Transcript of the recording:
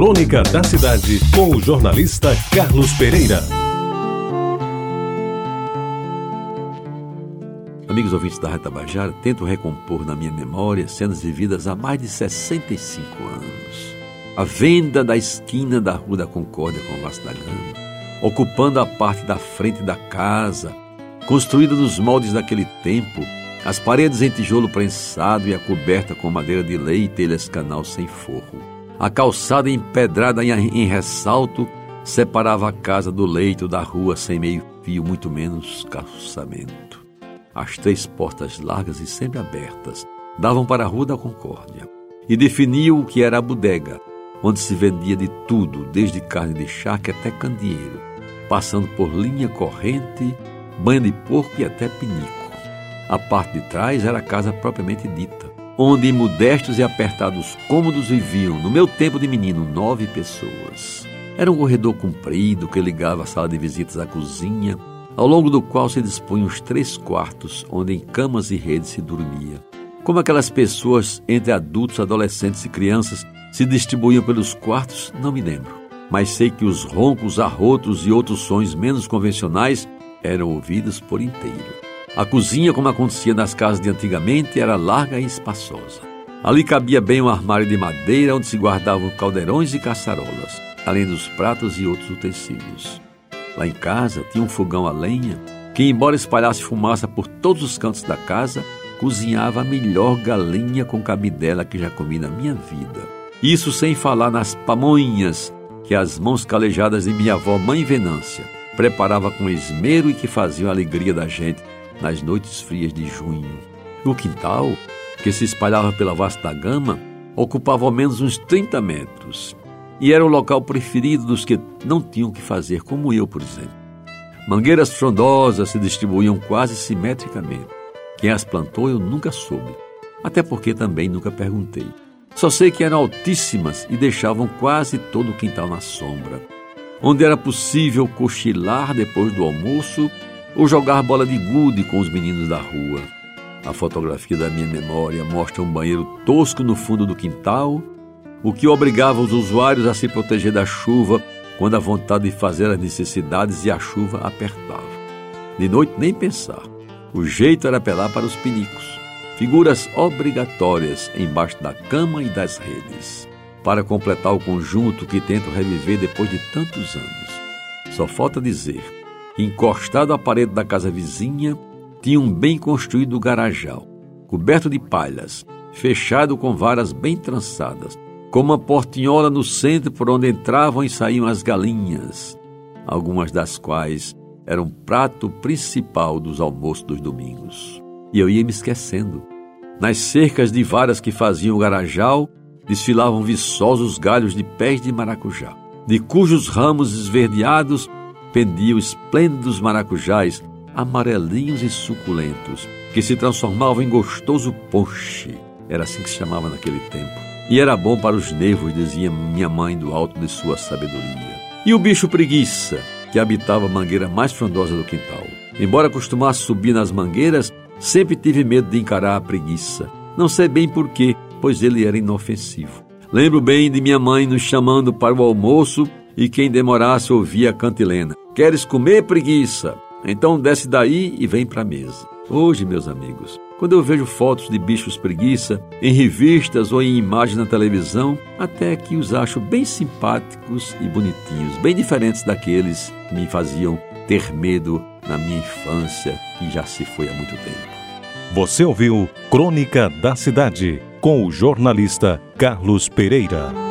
Crônica da Cidade, com o jornalista Carlos Pereira. Amigos ouvintes da Rádio Tabajara, tento recompor na minha memória cenas vividas há mais de 65 anos. A venda da esquina da Rua da Concórdia com o Vasco da Gama, ocupando a parte da frente da casa, construída nos moldes daquele tempo, as paredes em tijolo prensado e a coberta com madeira de lei e telhas canal sem forro. A calçada empedrada em ressalto separava a casa do leito da rua sem meio-fio, muito menos calçamento. As três portas largas e sempre abertas davam para a Rua da Concórdia e definiam o que era a bodega, onde se vendia de tudo, desde carne de charque até candeeiro, passando por linha corrente, banha de porco e até pinico. A parte de trás era a casa propriamente dita onde em modestos e apertados cômodos viviam, no meu tempo de menino, nove pessoas. Era um corredor comprido que ligava a sala de visitas à cozinha, ao longo do qual se dispunham os três quartos, onde em camas e redes se dormia. Como aquelas pessoas, entre adultos, adolescentes e crianças, se distribuíam pelos quartos, não me lembro. Mas sei que os roncos, arrotos e outros sons menos convencionais eram ouvidos por inteiro. A cozinha, como acontecia nas casas de antigamente, era larga e espaçosa. Ali cabia bem um armário de madeira onde se guardavam caldeirões e caçarolas, além dos pratos e outros utensílios. Lá em casa tinha um fogão a lenha que, embora espalhasse fumaça por todos os cantos da casa, cozinhava a melhor galinha com cabidela que já comi na minha vida. Isso sem falar nas pamonhas que as mãos calejadas de minha avó Mãe Venância preparava com esmero e que faziam a alegria da gente nas noites frias de junho. O quintal, que se espalhava pela vasta gama, ocupava ao menos uns 30 metros e era o local preferido dos que não tinham que fazer, como eu, por exemplo. Mangueiras frondosas se distribuíam quase simetricamente. Quem as plantou eu nunca soube, até porque também nunca perguntei. Só sei que eram altíssimas e deixavam quase todo o quintal na sombra, onde era possível cochilar depois do almoço ou jogar bola de gude com os meninos da rua. A fotografia da minha memória mostra um banheiro tosco no fundo do quintal, o que obrigava os usuários a se proteger da chuva quando a vontade de fazer as necessidades e a chuva apertava. De noite nem pensar. O jeito era apelar para os pinicos, figuras obrigatórias embaixo da cama e das redes, para completar o conjunto que tento reviver depois de tantos anos. Só falta dizer encostado à parede da casa vizinha, tinha um bem construído garajal, coberto de palhas, fechado com varas bem trançadas, com uma portinhola no centro por onde entravam e saíam as galinhas, algumas das quais eram prato principal dos almoços dos domingos. E eu ia me esquecendo. Nas cercas de varas que faziam o garajal, desfilavam viçosos galhos de pés de maracujá, de cujos ramos esverdeados pendiam esplêndidos maracujás, amarelinhos e suculentos, que se transformavam em gostoso ponche. Era assim que se chamava naquele tempo. E era bom para os nervos, dizia minha mãe do alto de sua sabedoria. E o bicho preguiça, que habitava a mangueira mais frondosa do quintal. Embora costumasse subir nas mangueiras, sempre tive medo de encarar a preguiça. Não sei bem porquê, pois ele era inofensivo. Lembro bem de minha mãe nos chamando para o almoço e quem demorasse ouvia a cantilena. Queres comer, preguiça? Então desce daí e vem para a mesa. Hoje, meus amigos, quando eu vejo fotos de bichos preguiça em revistas ou em imagens na televisão, até que os acho bem simpáticos e bonitinhos, bem diferentes daqueles que me faziam ter medo na minha infância, que já se foi há muito tempo. Você ouviu Crônica da Cidade com o jornalista Carlos Pereira.